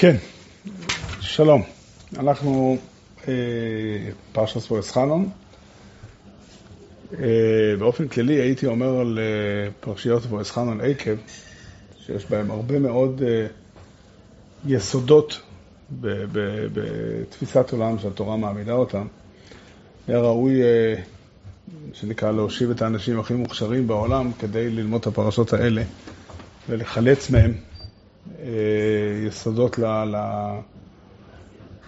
כן, שלום. אנחנו אה, פרשת פורס חנון. אה, באופן כללי הייתי אומר על אה, פרשיות פורס חנון עקב, שיש בהם הרבה מאוד אה, יסודות בתפיסת עולם שהתורה מעמידה אותם. היה ראוי, אה, שנקרא, להושיב את האנשים הכי מוכשרים בעולם כדי ללמוד את הפרשות האלה ולחלץ מהם יסודות ל, ל,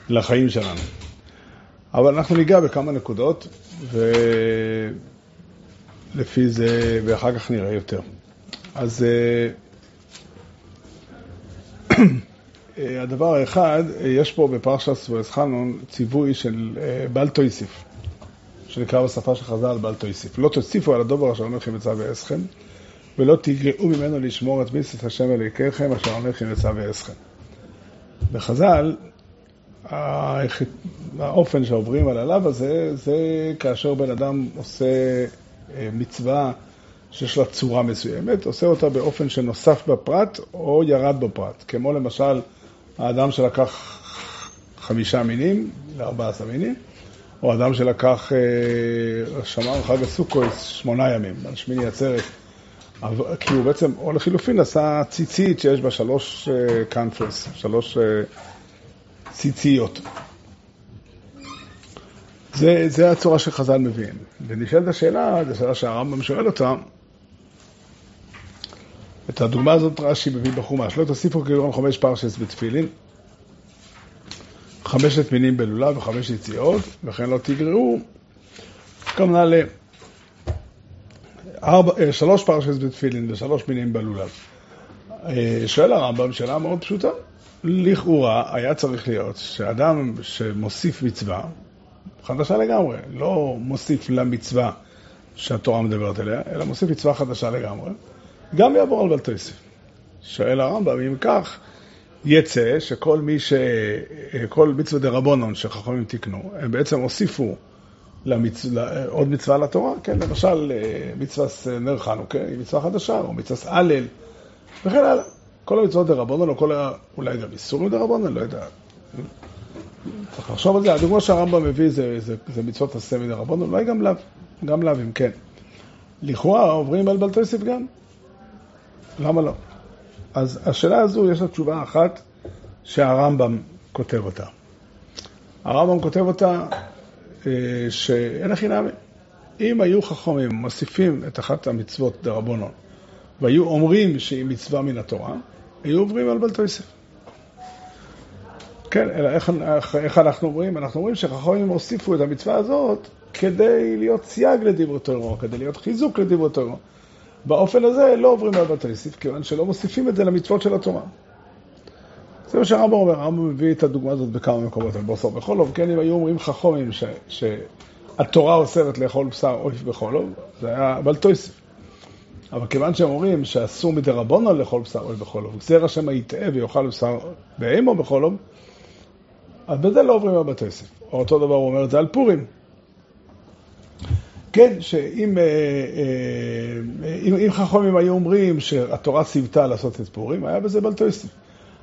לחיים שלנו. אבל אנחנו ניגע בכמה נקודות, ולפי זה, ואחר כך נראה יותר. אז אה, הדבר האחד, יש פה בפרשת סבואס חנון ציווי של בל תויסיף, שנקרא בשפה של חז"ל בל תויסיף. לא תוסיפו על הדובר אשר אומר לכם מצווה אסכם, ולא תגרעו ממנו לשמור את מצוות השם אלוהיכם אשר לכם מצווה אסכם. בחז"ל, האופן שעוברים על הלאו הזה, זה כאשר בן אדם עושה מצווה שיש לה צורה מסוימת, עושה אותה באופן שנוסף בפרט או ירד בפרט. כמו למשל, האדם שלקח חמישה מינים לארבע עשרה מינים, או אדם שלקח, שמר חג הסוכות שמונה ימים, על שמיני עצרת, כי הוא בעצם, או לחילופין, עשה ציצית שיש בה שלוש קנפרס, שלוש ציציות. זה, זה הצורה שחז"ל מביאים. ונשאלת השאלה, זו שאלה שהרמב"ם שואל אותה, את הדוגמה הזאת רש"י מביא בחומש, לא תוסיפו כגרון חמש פרשס בתפילין, חמשת מינים בלולב וחמש יציאות, וכן לא תגרעו, כמובן ל... שלוש פרשס בתפילין ושלוש מינים בלולב. שואל הרמב"ם שאלה מאוד פשוטה. לכאורה היה צריך להיות שאדם שמוסיף מצווה, חדשה לגמרי, לא מוסיף למצווה שהתורה מדברת עליה, אלא מוסיף מצווה חדשה לגמרי, גם יעבור על בלטויסף. שואל הרמב"ם, אם כך, יצא שכל מי ש... כל מצווה דה רבונון שחכמים תיקנו, הם בעצם הוסיפו למצ... עוד מצווה לתורה, כן, למשל מצווה נר חנוכה היא מצווה חדשה, או מצווה הלל, וכן הלאה. כל המצוות דה רבונון, או כל ה... אולי גם איסורים דה רבונון, לא יודע. צריך לחשוב על זה. הדוגמה שהרמב"ם מביא זה, זה, זה מצוות עשה מדה רבונון, אולי גם לאו, גם לאו, אם כן. לכאורה עוברים על בלטויסף גם. למה לא? אז השאלה הזו, יש לה תשובה אחת שהרמב"ם כותב אותה. הרמב"ם כותב אותה שאין הכי נמי. אם היו חכמים מוסיפים את אחת המצוות דרבנון והיו אומרים שהיא מצווה מן התורה, היו עוברים על בלטויסף. כן, אלא איך, איך, איך אנחנו אומרים? אנחנו אומרים שחכמים הוסיפו את המצווה הזאת כדי להיות סייג לדברי תורה, כדי להיות חיזוק לדברי תורה. באופן הזה לא עוברים על בלטויסף, כיוון שלא מוסיפים את זה למצוות של התורה. זה מה שהרמב"ם אומר, הרמב"ם מביא את הדוגמה הזאת בכמה מקומות, על בשר בחולוב, כן, אם היו אומרים חכמים שהתורה אוסרת לאכול בשר עוף בחולוב, זה היה בלטויסף. אבל כיוון שהם אומרים שאסור מדרבנן לאכול בשר עוף בחולוב, גזיר השם היטעה ויאכל בשר בהמה בחולוב, אז בזה לא עוברים על בלטויסף. או אותו דבר הוא אומר את זה על פורים. כן, שאם אם, אם חכמים היו אומרים שהתורה ציוותה לעשות את פורים, היה בזה בלטויסף.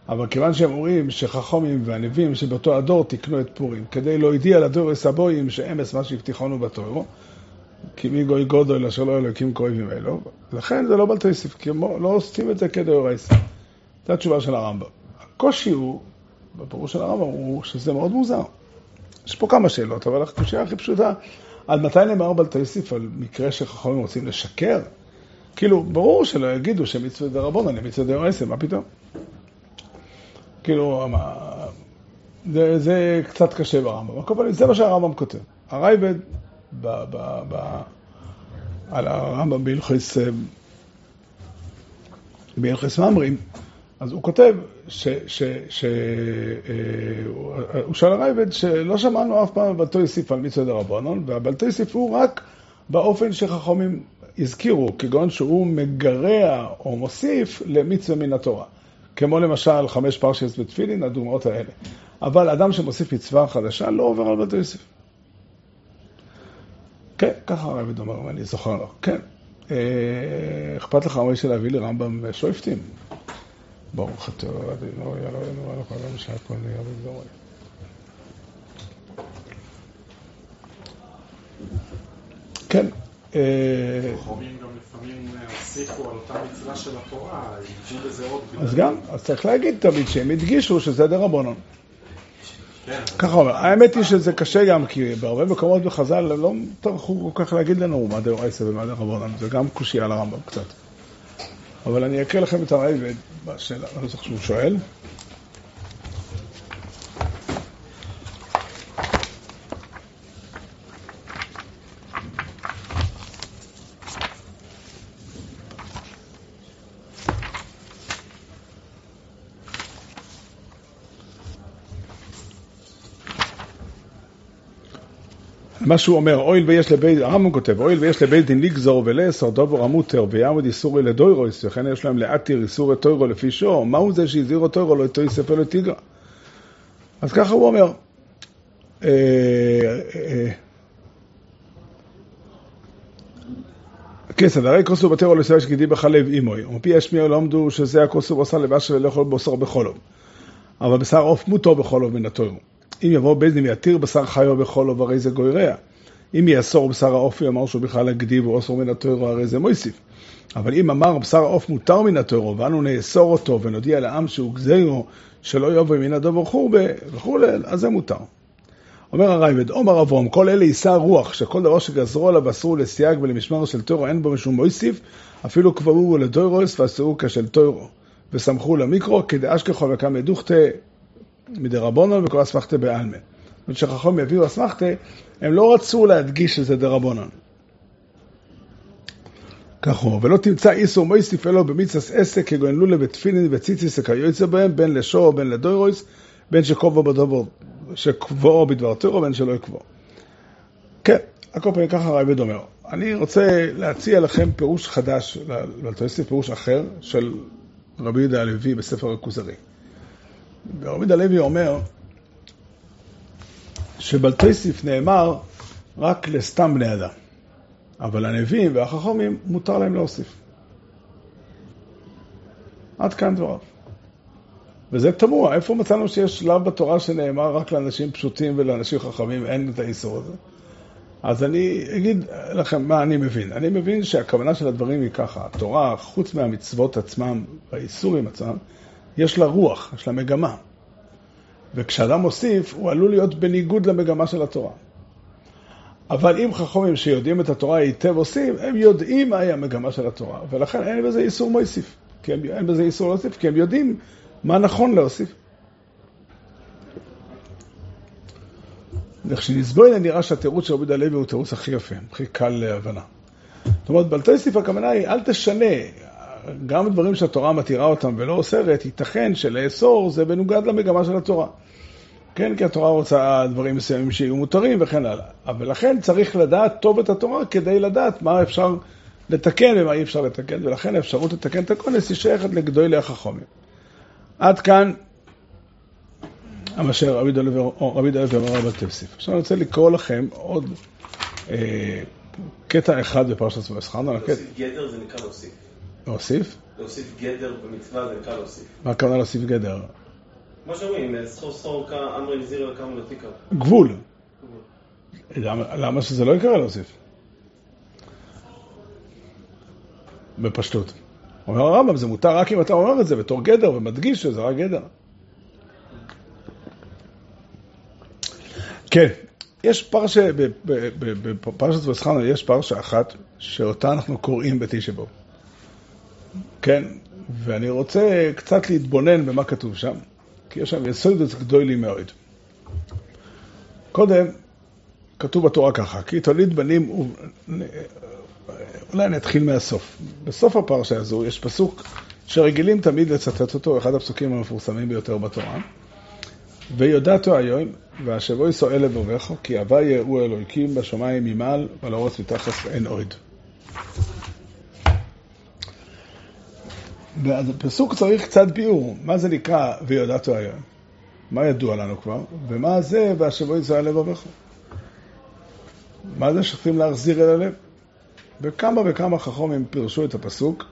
אבל כיוון שהם אומרים שחכמים והנביאים שבאותו הדור תיקנו את פורים, כדי לא הודיע לדור הסבויים שאמס מה שהבטיחונו בתור, כי מי גוי גודל אשר לא אלוקים קרובים אלו, לכן זה לא בלטויסף, כי הם לא עושים את זה כדאורייסא. זו התשובה של הרמב"ם. הקושי הוא, בפירוש של הרמב"ם, הוא שזה מאוד מוזר. יש פה כמה שאלות, אבל הקושייה הכי פשוטה, על מתי נאמר בלטויסף, על מקרה שחכמים רוצים לשקר? כאילו, ברור שלא יגידו שמצווה דרבנן מצווה דאורייסא, מה פתאום? כאילו, זה, זה קצת קשה ברמב"ם. על כל פנים, זה מה שהרמב"ם כותב. הרייבד, ב, ב, ב, על הרמב"ם בהלכס, בהלכס ממרים, אז הוא כותב, שהוא שאל הרייבד שלא שמענו אף פעם על בלטויסף על מצווה דרבנן, והבלטויסף הוא רק באופן שחכמים הזכירו, כגון שהוא מגרע או מוסיף למצווה מן התורה. כמו למשל חמש פרשס בתפילין, הדוגמאות האלה. אבל אדם שמוסיף מצווה חדשה לא עובר על בית יוסף. כן, ככה הרב אומר, אם אני זוכר לו. כן. אכפת לך מי להביא לרמב"ם שויפטים? ברוך אתה יאללה אלוהינו מלך העולם שהכל נהיה בדברו. כן. חכמים גם לפעמים הוסיפו על אותה מצווה של התורה, הדגישו בזה עוד. אז גם, אז צריך להגיד תמיד שהם הדגישו שזה דרבנון. כן. ככה אומר. האמת היא שזה קשה גם, כי בהרבה מקומות בחז"ל לא טרחו כל כך להגיד לנו מה דאורייסא ומה דרבנן. זה גם קושייה לרמב"ם קצת. אבל אני אקריא לכם את הרעבד בשאלה, אני לא זוכר שהוא שואל. מה שהוא אומר, אויל ויש לבית, הרמב"ם כותב, אויל ויש לבית דין לגזור ולאסור דובר המותר ויעמוד איסורי לדוירויס, וכן יש להם להתיר איסורי טוירו לפי שור, מהו זה שהזהירו טוירו לא תויסף אלו תיגרא? אז ככה הוא אומר. אה, אה, כסד, הרי כוסו בתרו לסיוע שגידי בחלב אימוי, ומפי השמיע לא עמדו שזה הכוסו בשר לבש ולאכול בשר בחולוב. אבל בשר עוף מותר בחולוב מן התוירו. אם יבוא בית דין ויתיר בשר חיו בחולוב, הרי זה גוירע. אם יאסור בשר העוף, יאמר שהוא בכלל הגדיב או אסור מן התוירו, הרי זה מויסיף. אבל אם אמר בשר העוף מותר מן התוירו, ואנו נאסור אותו ונודיע לעם שהוא גזירו, שלא יבוא מן הדובר חורבה וכולי, אז זה מותר. אומר הרייבד, עומר אברום, כל אלה יישא רוח, שכל דבר שגזרו עליו אסור לסייג ולמשמר של תוירו, אין בו משום מויסיף, אפילו קבעו לדוירוס ואסרו כשל תוירו. וסמכו למיקרו, כדאש ככל וכמה דוכתה מדרבנון וכל אסמכתה בעלמא. זאת אומרת שחכם יביאו אסמכתה, הם לא רצו להדגיש שזה דרבנון. הוא, ולא תמצא איסור מויסיף אלו במיצס עסק כגון לולה ותפילין וציציס כיוצא בהם, בין לשור בין לדוירויס, בין שקובו בדובר, שקבועו בדבר תורו, בין שלא יקבועו. כן, הכל פעמים ככה רייבד אומר. אני רוצה להציע לכם פירוש חדש, לתוסף פירוש אחר, של רבי יהודה הלוי בספר הכוזרי. ורבי יהודה אומר שבלתוסיף נאמר רק לסתם בני אדם, אבל הנביאים והחכמים מותר להם להוסיף. עד כאן דבריו. וזה תמוה, איפה מצאנו שיש שלב בתורה שנאמר רק לאנשים פשוטים ולאנשים חכמים אין את האיסור הזה? אז אני אגיד לכם מה אני מבין. אני מבין שהכוונה של הדברים היא ככה, התורה, חוץ מהמצוות עצמם והאיסורים עצמם, יש לה רוח, יש לה מגמה. וכשאדם מוסיף, הוא עלול להיות בניגוד למגמה של התורה. אבל אם חכמים שיודעים את התורה היטב עושים, הם יודעים מהי המגמה של התורה, ולכן אין בזה איסור מוסיף. כי הם, אין בזה איסור להוסיף, כי הם יודעים מה נכון להוסיף. וכשנסבוין נראה שהתירוץ של רבי הלוי הוא תירוץ הכי יפה, הכי קל להבנה. זאת אומרת, בלטויסיף הכוונה היא, אל תשנה, גם דברים שהתורה מתירה אותם ולא אוסרת, ייתכן שלאסור זה בנוגד למגמה של התורה. כן, כי התורה רוצה דברים מסוימים שיהיו מותרים וכן הלאה. אבל לכן צריך לדעת טוב את התורה כדי לדעת מה אפשר לתקן ומה אי אפשר לתקן, ולכן האפשרות לתקן את הכונס היא שייכת לגדולי החכמים. עד כאן מה שרבי דלבר אמר בתפסיף. עכשיו אני רוצה לקרוא לכם עוד אה, קטע אחד בפרשת וסחרנו. להוסיף גדר זה נקרא להוסיף. להוסיף? להוסיף גדר במצווה זה נקרא להוסיף. מה הכוונה להוסיף גדר? כמו שאומרים, סחור סחור אמרי נזיר לקרם לתיקה. גבול. למה, שזה לא יקרה להוסיף? בפשטות. אומר הרמב"ם, זה מותר רק אם אתה אומר את זה בתור גדר ומדגיש שזה רק גדר. כן, יש פרשה, בפרשת וסחנה יש פרשה אחת שאותה אנחנו קוראים בתשבו. כן, ואני רוצה קצת להתבונן במה כתוב שם, כי יש שם יסודות גדולים מאוד. קודם, כתוב בתורה ככה, כי תוליד בנים, ו... אולי אני אתחיל מהסוף. בסוף הפרשה הזו יש פסוק שרגילים תמיד לצטט אותו, אחד הפסוקים המפורסמים ביותר בתורה. ויודעתו היום, והשבוי שואל לבובך, כי הווה יראו אלוהיקים בשמיים ממעל, ועל האורץ מתחת אין עוד. והפסוק צריך קצת ביאור, מה זה נקרא ויודעתו היום? מה ידוע לנו כבר? ומה זה והשבוי שואל לבובך? מה זה שצריכים להחזיר אל הלב? וכמה וכמה חכמים פירשו את הפסוק,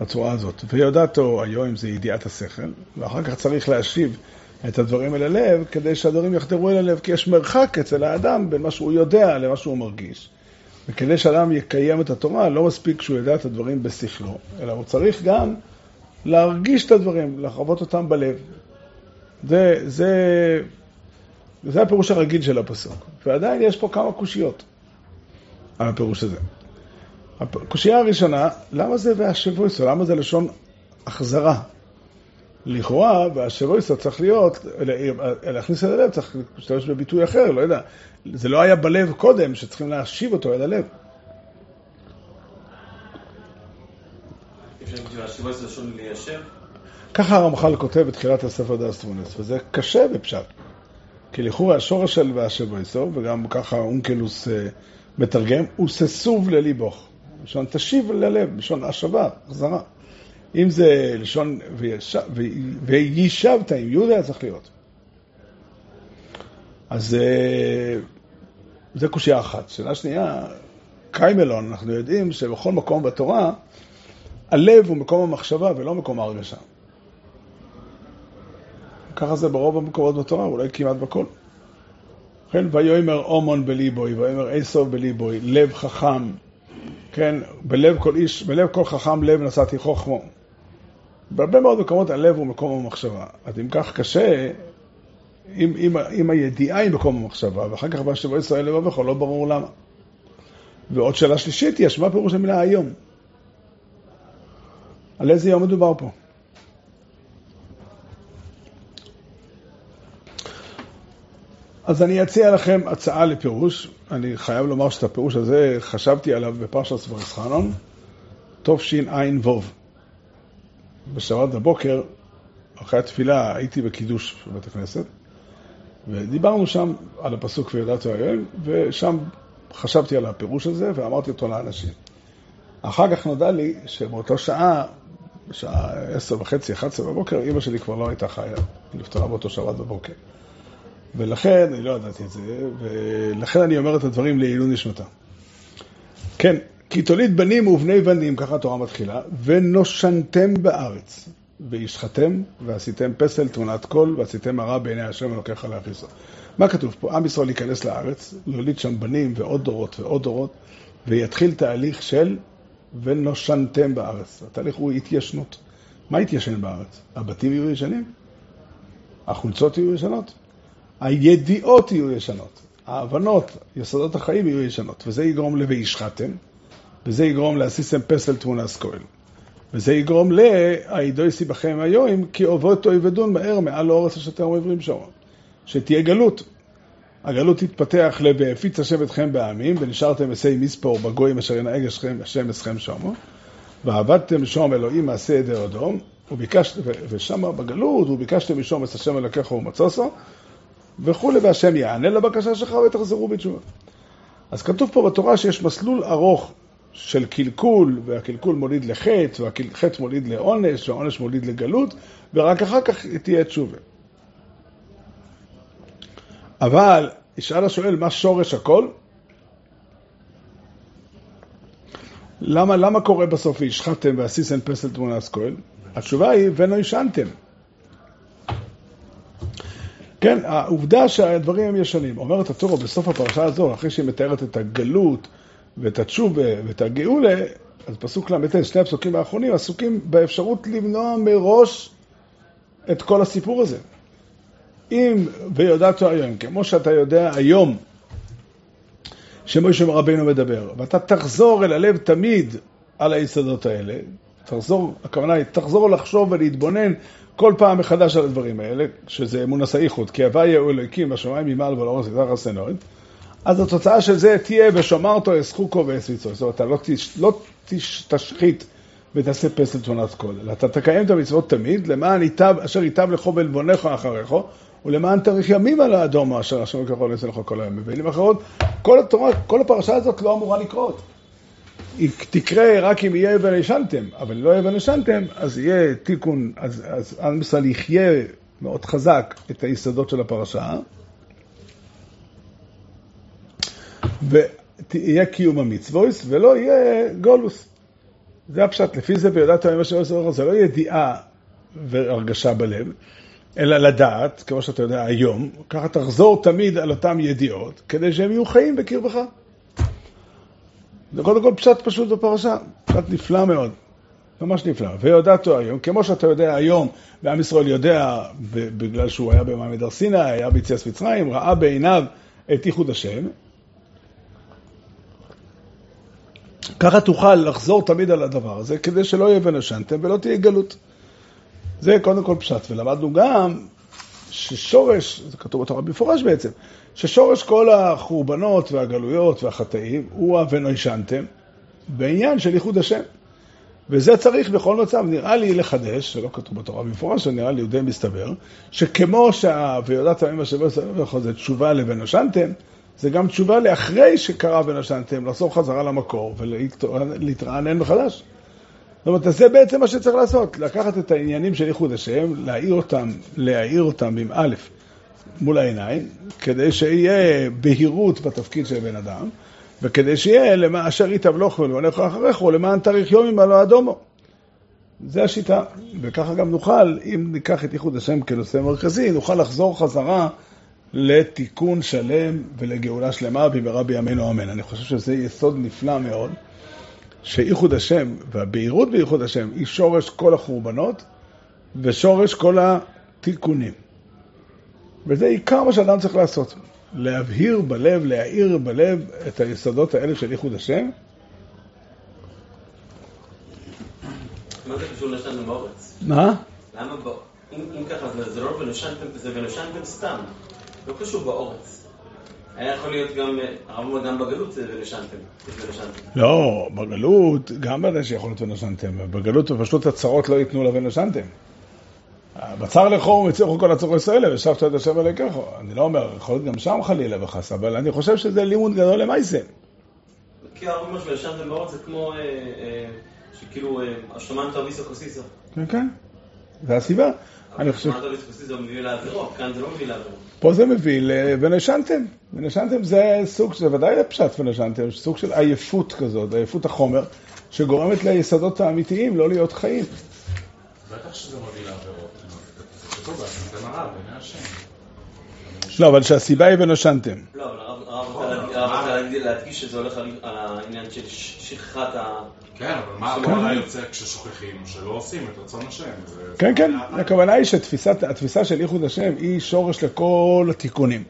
בצורה הזאת. ויודעתו היום זה ידיעת השכל, ואחר כך צריך להשיב את הדברים אל הלב, כדי שהדברים יחדרו אל הלב, כי יש מרחק אצל האדם בין מה שהוא יודע למה שהוא מרגיש. וכדי שאדם יקיים את התורה, לא מספיק שהוא ידע את הדברים בשכלו, אלא הוא צריך גם להרגיש את הדברים, לחוות אותם בלב. זה, זה, זה הפירוש הרגיל של הפסוק. ועדיין יש פה כמה קושיות על הפירוש הזה. הקושייה הראשונה, למה זה והשבויסו? למה זה לשון החזרה? לכאורה, והשבויסו צריך להיות, להכניס אל הלב, צריך להשתמש בביטוי אחר, לא יודע. זה לא היה בלב קודם, שצריכים להשיב אותו אל הלב. ככה הרמח"ל כותב בתחילת הספר דאס טרונס, וזה קשה בפשט. כי לכאורה השורש של והשבויסו, וגם ככה אונקלוס אה, מתרגם, הוא ססוב לליבוך. לשון תשיב ללב, לשון השבה, החזרה. אם זה לשון וישבת, עם יהודה צריך להיות. אז אה, זה קושייה אחת. שאלה שנייה, קיימלון, אנחנו יודעים שבכל מקום בתורה, הלב הוא מקום המחשבה ולא מקום ההרגשה. ככה זה ברוב המקומות בתורה, אולי כמעט בכל. כן, ויאמר אומון בליבוי, ויאמר עשו בליבוי, לב חכם, כן, בלב כל איש, בלב כל חכם לב נשאתי חוכמו. בהרבה מאוד מקומות הלב הוא מקום המחשבה. אז אם כך קשה, אם, אם, אם הידיעה היא מקום המחשבה, ואחר כך בשבוע ישראל לבבך, לא ברור למה. ועוד שאלה שלישית יש, מה פירוש המילה היום? על איזה יום מדובר פה? אז אני אציע לכם הצעה לפירוש. אני חייב לומר שאת הפירוש הזה חשבתי עליו בפרשת סברסחנון, תשע"ו. בשבת בבוקר, אחרי התפילה, הייתי בקידוש בבית הכנסת, ודיברנו שם על הפסוק וידעת היום, ושם חשבתי על הפירוש הזה ואמרתי אותו לאנשים. אחר כך נודע לי שבאותו שעה, בשעה עשר וחצי, אחת עשרה בבוקר, אימא שלי כבר לא הייתה חיה, היא נפטרה באותו שבת בבוקר. ולכן, אני לא ידעתי את זה, ולכן אני אומר את הדברים לעילוי נשמתה. כן, כי תוליד בנים ובני בנים, ככה התורה מתחילה, ונושנתם בארץ, וישחתם, ועשיתם פסל תמונת קול, ועשיתם הרע בעיני השם אלוקיך להכניסו. מה כתוב פה? עם ישראל ייכנס לארץ, להוליד שם בנים ועוד דורות ועוד דורות, ויתחיל תהליך של ונושנתם בארץ. התהליך הוא התיישנות. מה התיישן בארץ? הבתים יהיו ישנים? החולצות יהיו ישנות? הידיעות יהיו ישנות, ההבנות, יסודות החיים יהיו ישנות, וזה יגרום ל"וישחטם", וזה יגרום ל"עשיסם פסל תמונס כהן", וזה יגרום ל"העידויסי בכם היום, כי עובות תאבדון מהר מעל לאורץ אשר אתם עוברים שם", שתהיה גלות. הגלות תתפתח ל"והפיץ השם אתכם בעמים, ונשארתם אסי מספור בגויים אשר ינהג השם אסכם שמו, ועבדתם שום אלוהים מעשה ידי אדום, ושם בגלות, וביקשתם משום את השם אלוקיך ומצוסו, וכולי, והשם יענה לבקשה שלך ותחזרו בתשובה. אז כתוב פה בתורה שיש מסלול ארוך של קלקול, והקלקול מוליד לחטא, והחטא מוליד לעונש, והעונש מוליד לגלות, ורק אחר כך תהיה תשובה. אבל ישאל השואל, מה שורש הכל? למה, למה קורה בסוף והשחטתם ועשיתם פסל תמונה אסכוהל? התשובה היא, ולא ישנתם. כן, העובדה שהדברים הם ישנים. אומרת התורה בסוף הפרשה הזו, אחרי שהיא מתארת את הגלות ואת התשובה ואת הגאולה, אז פסוק ל"ט, שני הפסוקים האחרונים, עסוקים באפשרות למנוע מראש את כל הסיפור הזה. אם ויודעת היום, כמו שאתה יודע היום, שמשה רבינו מדבר, ואתה תחזור אל הלב תמיד על היסודות האלה, תחזור, הכוונה היא, תחזור לחשוב ולהתבונן כל פעם מחדש על הדברים האלה, שזה אמונס האיחוד, כי הוויה הוא אלוקים בשמיים ממעל ולאורס יתר הסנורת, אז התוצאה של זה תהיה ושמרתו אסחוקו ואסביצו. זאת אומרת, אתה לא, תש, לא תש, תשחית ותעשה פסל תמונת קול, אלא אתה תקיים את המצוות תמיד, למען ייטב, אשר ייטב לך ולבונך אחריך, ולמען תאריך ימים על האדום אשר השם יקרא לעשה לך כל היום. במילים אחרות, כל התורה, כל הפרשה הזאת לא אמורה לקרות. תקרה רק אם יהיה ונשנתם, אבל לא יהיה ונשנתם, אז יהיה תיקון, אז, אז עם ישראל יחיה מאוד חזק את היסודות של הפרשה, ויהיה קיום המצוויס, ולא יהיה גולוס. זה הפשט, לפי זה ויודעת מה שאומר סבך, זה לא ידיעה והרגשה בלב, אלא לדעת, כמו שאתה יודע היום, ככה תחזור תמיד על אותן ידיעות, כדי שהם יהיו חיים בקרבך. זה קודם כל פשט פשוט בפרשה, פשט נפלא מאוד, ממש נפלא. ויודעתו היום, כמו שאתה יודע היום, ועם ישראל יודע, בגלל שהוא היה במעמד הר סיני, היה ביציאת מצרים, ראה בעיניו את ייחוד השם, ככה תוכל לחזור תמיד על הדבר הזה, כדי שלא יהיה ונשנתם ולא תהיה גלות. זה קודם כל פשט. ולמדנו גם ששורש, זה כתוב בתורה במפורש בעצם, ששורש כל החורבנות והגלויות והחטאים הוא ה"ונשנתם" בעניין של ייחוד השם. וזה צריך בכל מצב, נראה לי לחדש, שלא כתוב בתורה במפורש, נראה לי די מסתבר, שכמו שה"ויודעת עמים אשר לא זה תשובה ל"ונשנתם", זה גם תשובה לאחרי שקרה ונשנתם, לחזור חזרה למקור ולהתרענן מחדש. זאת אומרת, זה בעצם מה שצריך לעשות, לקחת את העניינים של ייחוד השם, להאיר אותם, להאיר אותם עם א' מול העיניים, כדי שיהיה בהירות בתפקיד של בן אדם, וכדי שיהיה למה אשר יתבלוך ולבנך אחריך, ולמען תאריך יום עם הלא אדומו. זה השיטה, וככה גם נוכל, אם ניקח את ייחוד השם כנושא מרכזי, נוכל לחזור חזרה לתיקון שלם ולגאולה שלמה במהרה בימינו אמן. אני חושב שזה יסוד נפלא מאוד, שאיחוד השם והבהירות באיחוד השם היא שורש כל החורבנות ושורש כל התיקונים. וזה עיקר מה שאדם צריך לעשות, להבהיר בלב, להאיר בלב את היסודות האלה של איחוד השם. מה זה קשור לשם באורץ? מה? למה, אם ככה, זה לא ונשנתם, זה ונשנתם סתם. לא קשור באורץ. היה יכול להיות גם, הרב גם בגלות ונשנתם. לא, בגלות, גם בזה שיכול להיות ונשנתם. בגלות פשוט הצרות לא ייתנו לה ונשנתם. בצר לכו ומצליחו כל הצורך ישראלי, ושבת את השם אלוקיך. אני לא אומר, יכול להיות גם שם חלילה וחס, אבל אני חושב שזה לימוד גדול למעשה. כי הרב אומר שנשנתם באורץ זה כמו, אה, אה, שכאילו, השלמן תאביסו כוסיסו. כן, כן, זה הסיבה. אני חושב... השלמן תאביסו כוסיסו מביא לעבירות, כאן זה לא מביא לעבירות. פה זה מביא ל"ונשנתם". ונשנתם זה סוג, זה ודאי פשט ונשנתם, סוג של עייפות כזאת, עייפות החומר, שגורמת ליסודות האמיתיים לא להיות חיים. בטח שזה מביא לעבירות. לא, אבל שהסיבה היא ונשנתם. לא, אבל הרב רוצה להדגיש שזה הולך על העניין של שכחת ה... כן, אבל מה הכוונה יוצא כששוכחים, שלא עושים את רצון השם? כן, כן, הכוונה היא שהתפיסה של ייחוד השם היא שורש לכל התיקונים.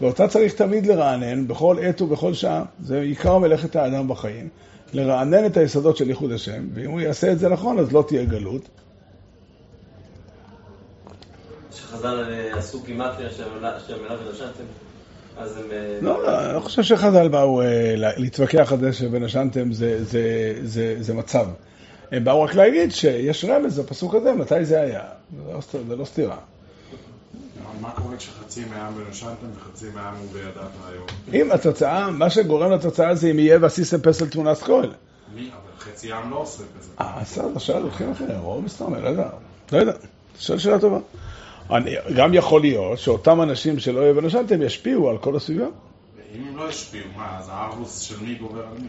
ואותה צריך תמיד לרענן, בכל עת ובכל שעה. זה עיקר מלאכת האדם בחיים. לרענן את היסודות של ייחוד השם, ואם הוא יעשה את זה נכון, אז לא תהיה גלות. שחז"ל עשו גימטריה של המילה ונשנתם? אז הם... אה, לא, לא, אני לא חושב שחז"ל באו אה, להתווכח על זה שבנשנתם זה, זה, זה, זה מצב. הם באו רק להגיד שיש רמז בפסוק הזה, מתי זה היה. זה לא, לא סתירה. מה קורה כשחצי מהעם בנשנתם וחצי מהעם הוא בידעת היום? אם התוצאה, מה שגורם לתוצאה זה אם יהיה ועשיתם פסל תמונת כהל. מי? אבל חצי העם לא עושה פסל. אה, בסדר, שאל הולכים אחרי, רוב מסתובב, לא יודע. לא יודע. שואל שאלה טובה. אני, גם יכול להיות שאותם אנשים שלא יהיו בנשנתם ישפיעו על כל הסביבה. ואם הם לא ישפיעו, מה, אז הארבוס של מי גובר על מי?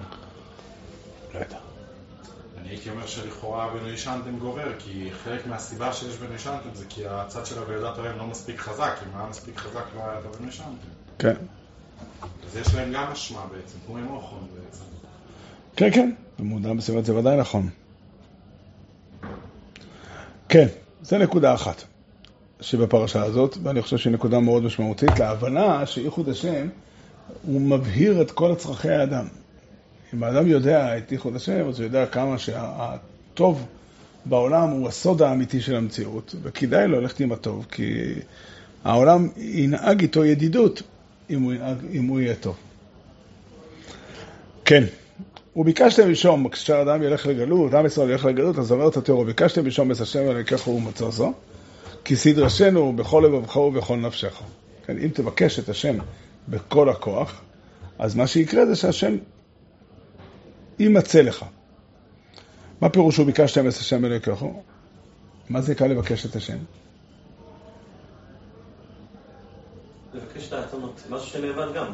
לא יודע. אני הייתי אומר שלכאורה בנשנתם גובר, כי חלק מהסיבה שיש בנשנתם זה כי הצד של הוועדת הראם לא מספיק חזק, אם היה מספיק חזק לא היה את בנשנתם. כן. אז יש להם גם אשמה בעצם, כמו עם אוכון בעצם. כן, כן, במודע מסוימת זה ודאי נכון. כן, זה נקודה אחת. שבפרשה הזאת, ואני חושב שהיא נקודה מאוד משמעותית, להבנה שייחוד השם הוא מבהיר את כל צרכי האדם. אם האדם יודע את ייחוד השם, אז הוא יודע כמה שהטוב בעולם הוא הסוד האמיתי של המציאות, וכדאי לו ללכת עם הטוב, כי העולם ינהג איתו ידידות אם הוא, ינהג, אם הוא יהיה טוב. כן, וביקשתם לישום, כשאדם ילך לגלות, עם ישראל ילך לגלות, אז אומרת התיאור, וביקשתם לישום את השם ולקחו ומצאו כי סדרשנו בכל לבבך ובכל נפשך. כן, אם תבקש את השם בכל הכוח, אז מה שיקרה זה שהשם יימצא לך. מה פירושו ביקשתם את השם אלוהיכך? מה זה נקרא לבקש את השם? לבקש את האתונות, משהו שנאבד גם.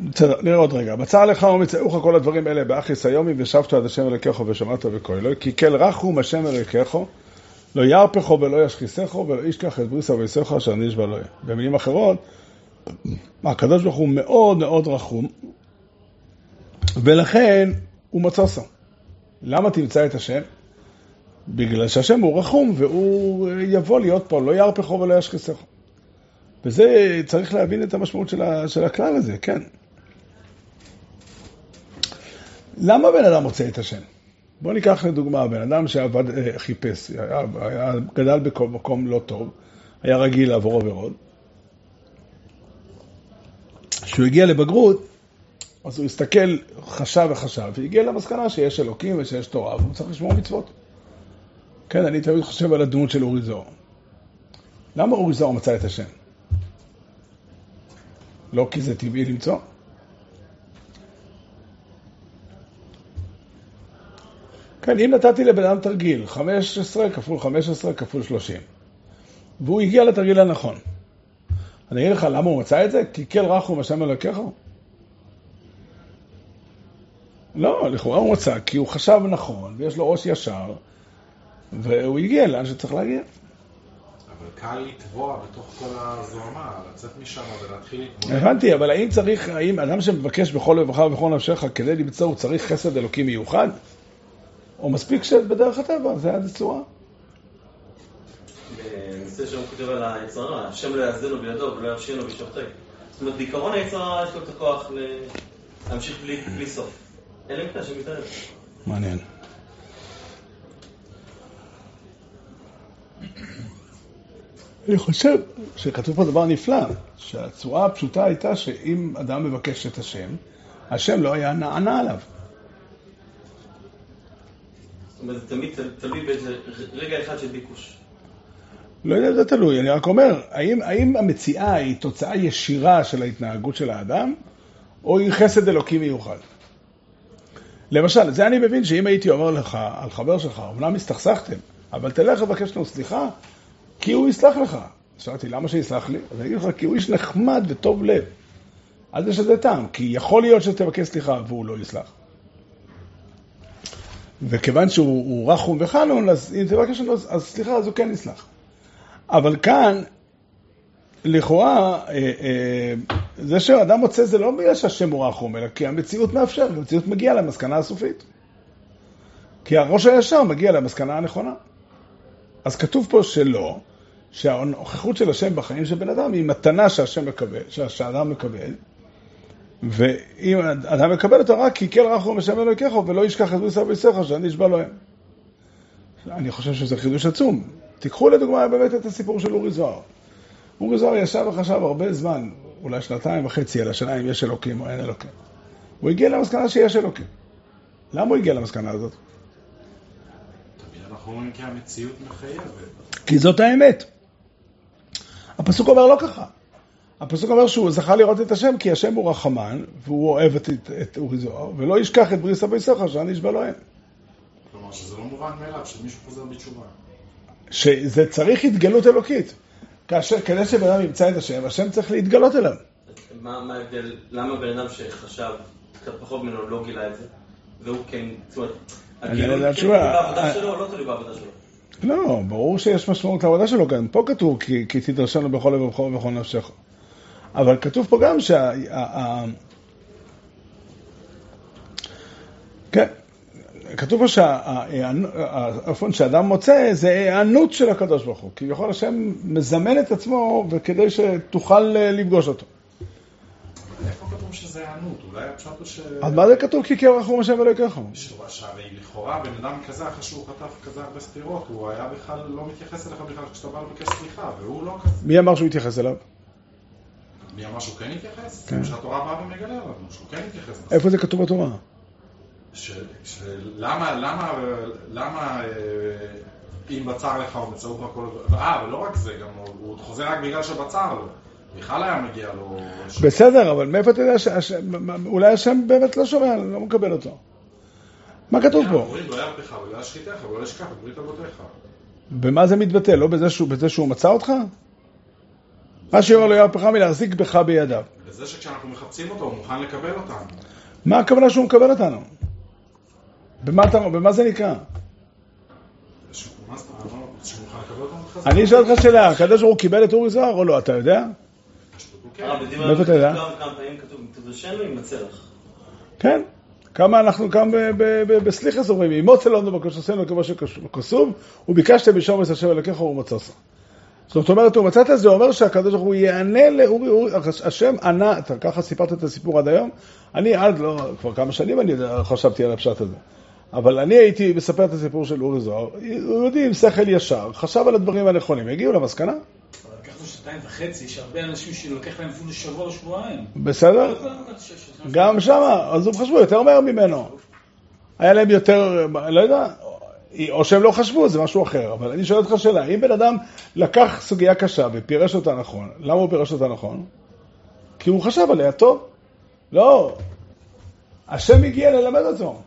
בסדר, נראה עוד רגע. בצר לך ומצאוך כל הדברים האלה באחיס היומי ושבת עד השם אלוקיך ושמעת בקולו כי כל רחום השם אלוקיך לא ירפכו ולא ישחיסכו ולא ישכח את בריסה ויסוך אשר נשבע לו. במילים אחרות, הקדוש ברוך הוא מאוד מאוד רחום ולכן הוא מצוסו. למה תמצא את השם? בגלל שהשם הוא רחום והוא יבוא להיות פה, לא ירפכו ולא ישחיסכו. וזה, צריך להבין את המשמעות של, ה, של הכלל הזה, כן. למה בן אדם מוצא את השם? בואו ניקח לדוגמה, בן אדם שעבד, אה, חיפש, היה, היה, גדל במקום לא טוב, היה רגיל לעבור עבירות. כשהוא הגיע לבגרות, אז הוא הסתכל, חשב וחשב, והגיע למסקנה שיש אלוקים ושיש תורה, והוא צריך לשמור מצוות. כן, אני תמיד חושב על הדמות של אורי זוהר. למה אורי זוהר מצא את השם? לא כי זה טבעי למצוא. כן, אם נתתי לבן אדם תרגיל, 15 כפול 15 כפול 30, והוא הגיע לתרגיל הנכון, אני אגיד לך למה הוא מצא את זה? כי כל רחום השם אלוקיך? לא, לכאורה הוא מצא, כי הוא חשב נכון, ויש לו ראש ישר, והוא הגיע לאן שצריך להגיע. אבל קל לטבוע בתוך כל הזוהמה, לצאת משם ולהתחיל להתמודד. הבנתי, אבל האם צריך, האם אדם שמבקש בכל לבך ובכל נפשך כדי למצוא, הוא צריך חסד אלוקי מיוחד? או מספיק שבדרך הטבע, זה היה צורה. בנושא שהוא כותב על היצר הרע, השם לא יעזנו בידו ולא ירשינו בשופטי. זאת אומרת, בעיקרון היצר הרע יש לו את הכוח להמשיך בלי סוף. אלא אם כן השם מתערב. מעניין. אני חושב שכתוב פה דבר נפלא, שהצורה הפשוטה הייתה שאם אדם מבקש את השם, השם לא היה נענה עליו. זאת אומרת, זה תמיד תלוי באיזה רגע אחד של ביקוש. לא יודע אם זה תלוי, אני רק אומר, האם, האם המציאה היא תוצאה ישירה של ההתנהגות של האדם, או היא חסד אלוקי מיוחד? למשל, זה אני מבין שאם הייתי אומר לך על חבר שלך, אמנם הסתכסכתם, אבל תלך לבקש לנו סליחה, כי הוא יסלח לך. שאלתי, למה שיסלח לי? אז אני אגיד לך, כי הוא איש נחמד וטוב לב. אז יש לזה טעם, כי יכול להיות שתבקש סליחה והוא לא יסלח. וכיוון שהוא רחום וחנון, אז אם תבקש ממנו, אז סליחה, אז הוא כן יסלח. אבל כאן, לכאורה, אה, אה, זה שאדם מוצא זה לא בגלל שהשם הוא רחום, אלא כי המציאות מאפשרת, המציאות מגיעה למסקנה הסופית. כי הראש הישר מגיע למסקנה הנכונה. אז כתוב פה שלא, שהנוכחות של השם בחיים של בן אדם היא מתנה שהשם מקבל, שהאדם מקבל, ואם אדם מקבל אותה רק כי כל רחום השם אלוקיך ולא ישכח את בריסה ויסך שאני אשבע להם. אני חושב שזה חידוש עצום. תיקחו לדוגמה באמת את הסיפור של אורי זוהר. אורי זוהר ישב וחשב הרבה זמן, אולי שנתיים וחצי, על השאלה אם יש אלוקים או אין אלוקים. הוא הגיע למסקנה שיש אלוקים. למה הוא הגיע למסקנה הזאת? אנחנו אומרים כי המציאות מחייבת. כי זאת האמת. הפסוק אומר לא ככה. הפסוק אומר שהוא זכה לראות את השם כי השם הוא רחמן והוא אוהב את, את אורי זוהר ולא ישכח את בריס שאני אשבע לו אין. כלומר שזה לא מובן מאליו שמישהו חוזר בתשובה. שזה צריך התגלות אלוקית. כאשר, כדי שבן אדם ימצא את השם, השם צריך להתגלות אליו. מה מה ההבדל, למה בן אדם שחשב קצת פחות ממנו לא גילה את זה, והוא כן, זאת אומרת, אני הגילוי לא יודע כן בעבודה אה, שלו או לא תלוי בעבודה שלו? לא, ברור שיש משמעות לעבודה שלו כאן. פה כתוב כי, כי תדרשנו בכל לב ובכל נפשך. אבל כתוב פה גם שה... כן, כתוב פה שהאופן שאדם מוצא זה היענות של הקדוש ברוך הוא. כביכול השם מזמן את עצמו וכדי שתוכל אה, לפגוש אותו. איפה כתוב שזה הענות? אולי הפשט הוא ש... אז מה זה כתוב כי קרח הוא השם אלוהיכם? שהוא- שהרי לכאורה בן אדם כזה, אחרי שהוא חטף כזה הרבה סטירות, הוא היה בכלל לא מתייחס אליך בכלל כשאתה בא לבקש סליחה, והוא לא כזה. מי אמר שהוא יתייחס אליו? מי אמר שהוא כן התייחס? כן. שהתורה באה ומגלה לנו, שהוא כן התייחס. איפה זה כתוב בתורה? ש- ש- למה, למה, למה, אה, אם בצר לך או מצאוך הכל, אה, ולא רק זה, גם הוא הוא חוזר רק בגלל שבצר לו. בכלל היה מגיע לו... ש- בסדר, אבל מאיפה אתה יודע שהשם, אולי השם באמת לא שומע, לא מקבל אותו. מה כתוב פה? לא ירפך ולא ישחיתך ולא ישכח את ברית אבותיך. במה זה מתבטא? לא בזה שהוא מצא אותך? רש"י אומר לו, ירא פחמי להחזיק בך בידיו. וזה שכשאנחנו מחפשים אותו, הוא מוכן לקבל אותנו. מה הכוונה שהוא מקבל אותנו? במה, אתה, במה זה נקרא? מה? אני אשאל אותך שאלה, הקדוש ברוך הוא קיבל את אורי זוהר או לא? אתה יודע? בדברי מאיפה אתה יודע? כמה כמה פעמים כתוב, תדרשנו עם מצלח. כן. כמה אנחנו כאן ב- ב- ב- בסליחס אומרים, אימוץ אלונו בקושסינו כמו שכסוב, וביקשתם בשום את השם אלוקיך ומצוסה. זאת אומרת, הוא מצאת זה אומר שהקדוש ברוך הוא יענה לאורי, אורי, השם ענה, אתה ככה סיפרת את הסיפור עד היום? אני עד לא, כבר כמה שנים אני חשבתי על הפשט הזה. אבל אני הייתי מספר את הסיפור של אורי זוהר, הוא יהודי עם שכל ישר, חשב על הדברים הנכונים, הגיעו למסקנה, אבל שנתיים וחצי, יש הרבה אנשים שלוקח להם אפילו שבוע או שבועיים. בסדר? לא שש- שש- גם שמה, אז הם חשבו יותר מהר ממנו. היה להם יותר, לא יודע, או שהם לא חשבו, זה משהו אחר. אבל אני שואל אותך שאלה, אם בן אדם לקח סוגיה קשה ופירש אותה נכון, למה הוא פירש אותה נכון? כי הוא חשב עליה טוב. לא, השם הגיע ללמד אותו.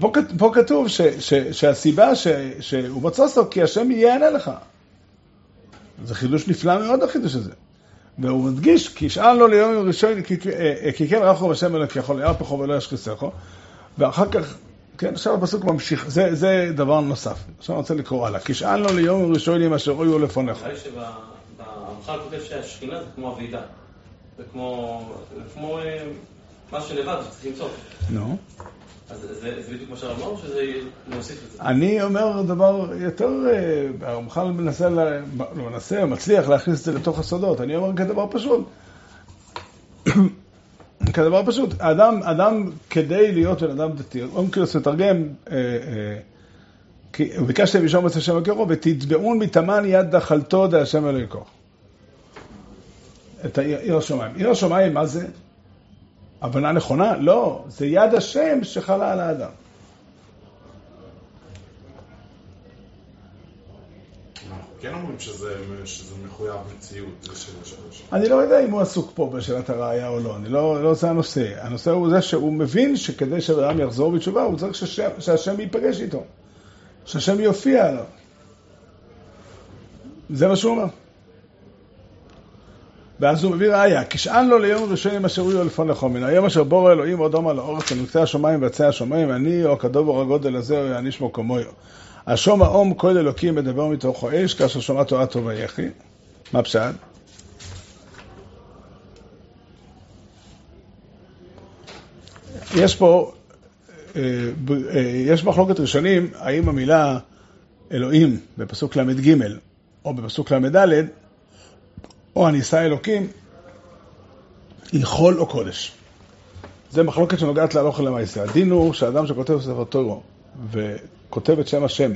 פה, כת- פה כתוב ש, ש, שהסיבה ש, שהוא מצא אותו, כי השם יענה לך. זה חידוש נפלא מאוד, החידוש הזה. והוא מדגיש, כי ישאל לו ליום ראשון, כי, אה, אה, כי כן רחו בשם אלוקיך, לירא פחו ולא ישכסךו, ואחר כך, כן, עכשיו הפסוק ממשיך, זה, זה דבר נוסף. עכשיו אני רוצה לקרוא הלאה. כי ישאל לו ליום ראשונים אשר היו לפניך. נראה לי שבמח"ל כותב שהשכינה זה כמו הוועידה. זה כמו, זה כמו אה, משהו לבד שצריך למצוא. נו. אז זה, זה בדיוק מה שהרב אמר, שזה להוסיף לזה? אני אומר דבר יותר, אה, הרמח"ל מנסה, לא מנסה, מצליח להכניס את זה לתוך הסודות. אני אומר כדבר פשוט. כדבר פשוט. אדם, אדם כדי להיות בן אדם דתי, אונקלוס מתרגם, אה, אה, ביקשתם משום אצל השם אלוקיכו, ותתבעון מתאמן יד דחלתו דהשם אלוהיכו. את עיר השמיים. עיר השמיים, מה זה? הבנה נכונה? לא, זה יד השם שחלה על האדם. אנחנו כן אומרים שזה שזה מחויב מציאות, זה של השלוש. אני לא יודע אם הוא עסוק פה בשאלת הראייה או לא, אני לא, לא זה הנושא. הנושא הוא זה שהוא מבין שכדי שבן אדם יחזור בתשובה, הוא צריך שהשם, ייפגש איתו, שהשם יופיע עליו. זה מה שהוא אומר. ואז הוא מביא ראייה, כשאן לו ליום ראשונים אשר הוא לפון לכו מן היום אשר בורא אלוהים עוד עומר לאורץ למקצה השמיים ועצי השמיים, אני או הכדובר הגודל הזה או יעניש מו כמוהו. השום האום כל אלוקים מדבר מתוכו אש, כאשר שומע תורה טוב ויחי. מה פשט? יש פה, אה, אה, יש מחלוקת ראשונים, האם המילה אלוהים בפסוק ל"ג או בפסוק ל"ד, או הנישא אלוקים, היא חול או קודש. זה מחלוקת שנוגעת להלוך למעשה. הדין הוא שאדם שכותב ספר תורו וכותב את שם השם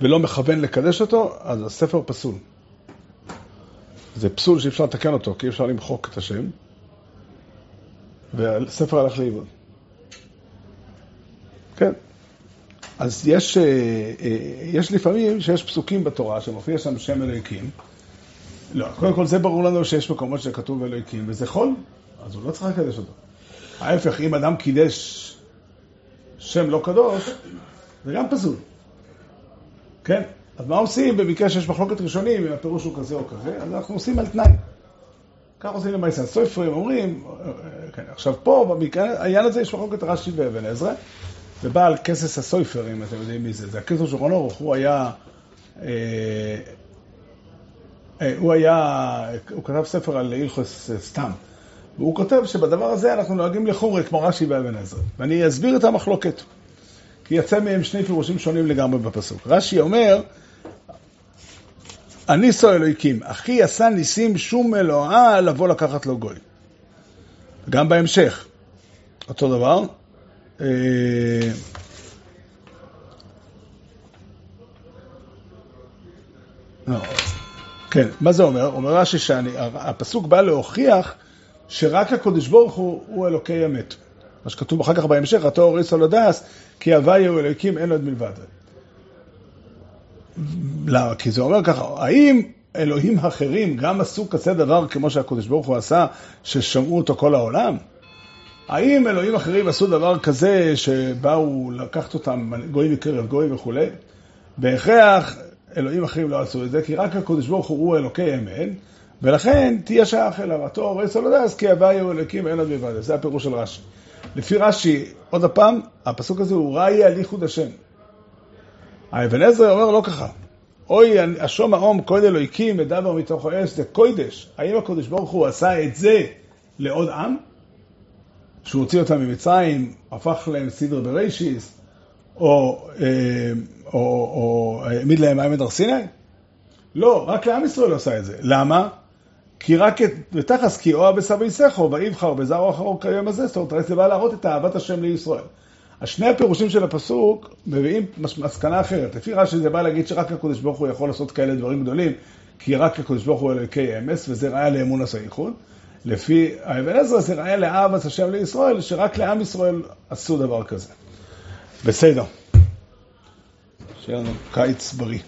ולא מכוון לקדש אותו, אז הספר פסול. זה פסול שאי אפשר לתקן אותו, כי אי אפשר למחוק את השם, והספר הלך לאיבוד. כן. אז יש, אה, אה, יש לפעמים שיש פסוקים בתורה שמופיע שם שם אלוהיקים. לא, קודם כל זה ברור לנו שיש מקומות שכתוב אלוהיקים, וזה חול, אז הוא לא צריך לקדש אותו. ההפך, אם אדם קידש שם לא קדוש, זה גם פסול. כן? אז מה עושים במקרה שיש מחלוקת ראשונים, אם הפירוש הוא כזה או כזה? אז אנחנו עושים על תנאי. כך עושים למעשה. הסופרים אומרים, כן, עכשיו פה, במקרה, העניין הזה יש מחלוקת רש"י ואבן עזרא, ובעל כסס הסופר, אם אתם יודעים מי זה, זה הכסף של רון אורך, הוא היה, אה, אה, הוא היה, הוא כתב ספר על הלכוס סתם, והוא כותב שבדבר הזה אנחנו נוהגים לחומרי כמו רש"י ואבן עזרא, ואני אסביר את המחלוקת, כי יצא מהם שני פירושים שונים לגמרי בפסוק. רש"י אומר, הניסו אלוהיקים, אחי עשה ניסים שום אלוהה לבוא לקחת לו גוי. גם בהמשך, אותו דבר. אה, לא. כן, מה זה אומר? אומר רש"י שהפסוק בא להוכיח שרק הקדוש ברוך הוא הוא אלוקי אמת. מה שכתוב אחר כך בהמשך, התור אוריס על הדס, כי הווי הוא אלוקים אין עוד מלבד. למה? כי זה אומר ככה, האם אלוהים אחרים גם עשו כזה דבר כמו שהקדוש ברוך הוא עשה, ששמעו אותו כל העולם? האם אלוהים אחרים עשו דבר כזה שבאו לקחת אותם גויים מקרב גויים וכולי? בהכרח אלוהים אחרים לא עשו את זה, כי רק הקדוש ברוך הוא אלוקי אמן, ולכן תהיה שייך אליו, התור רץ על הדס, כי הוויו אלוקים אין עוד מלבד, זה הפירוש של רש"י. לפי רש"י, עוד פעם, הפסוק הזה הוא ראי על ייחוד השם. האבן עזרא אומר לא ככה. אוי, השום האום קוד אלוהיקים מדבר מתוך האש, זה קוידש. האם הקדוש ברוך הוא עשה את זה לעוד עם? שהוא הוציא אותם ממצרים, הפך להם סדר ברישיס, או, אה, או העמיד להם מים הר סיני? לא, רק לעם ישראל עשה את זה. למה? כי רק את, ותחס כי אוהב בסבי סכו, ויבחר בזרעו אחרו כיום הזה, זאת אומרת, זה בא להראות את אהבת השם לישראל. אז שני הפירושים של הפסוק מביאים מסקנה אחרת. לפי רש"י זה בא להגיד שרק הקדוש ברוך הוא יכול לעשות כאלה דברים גדולים, כי רק הקדוש ברוך הוא אלוקי אמס, וזה ראיה לאמון הסייחוד. לפי האבן עזרא זה ראיה לאהבת השם לישראל, שרק לעם ישראל עשו דבר כזה. בסדר. שיהיה לנו קיץ בריא.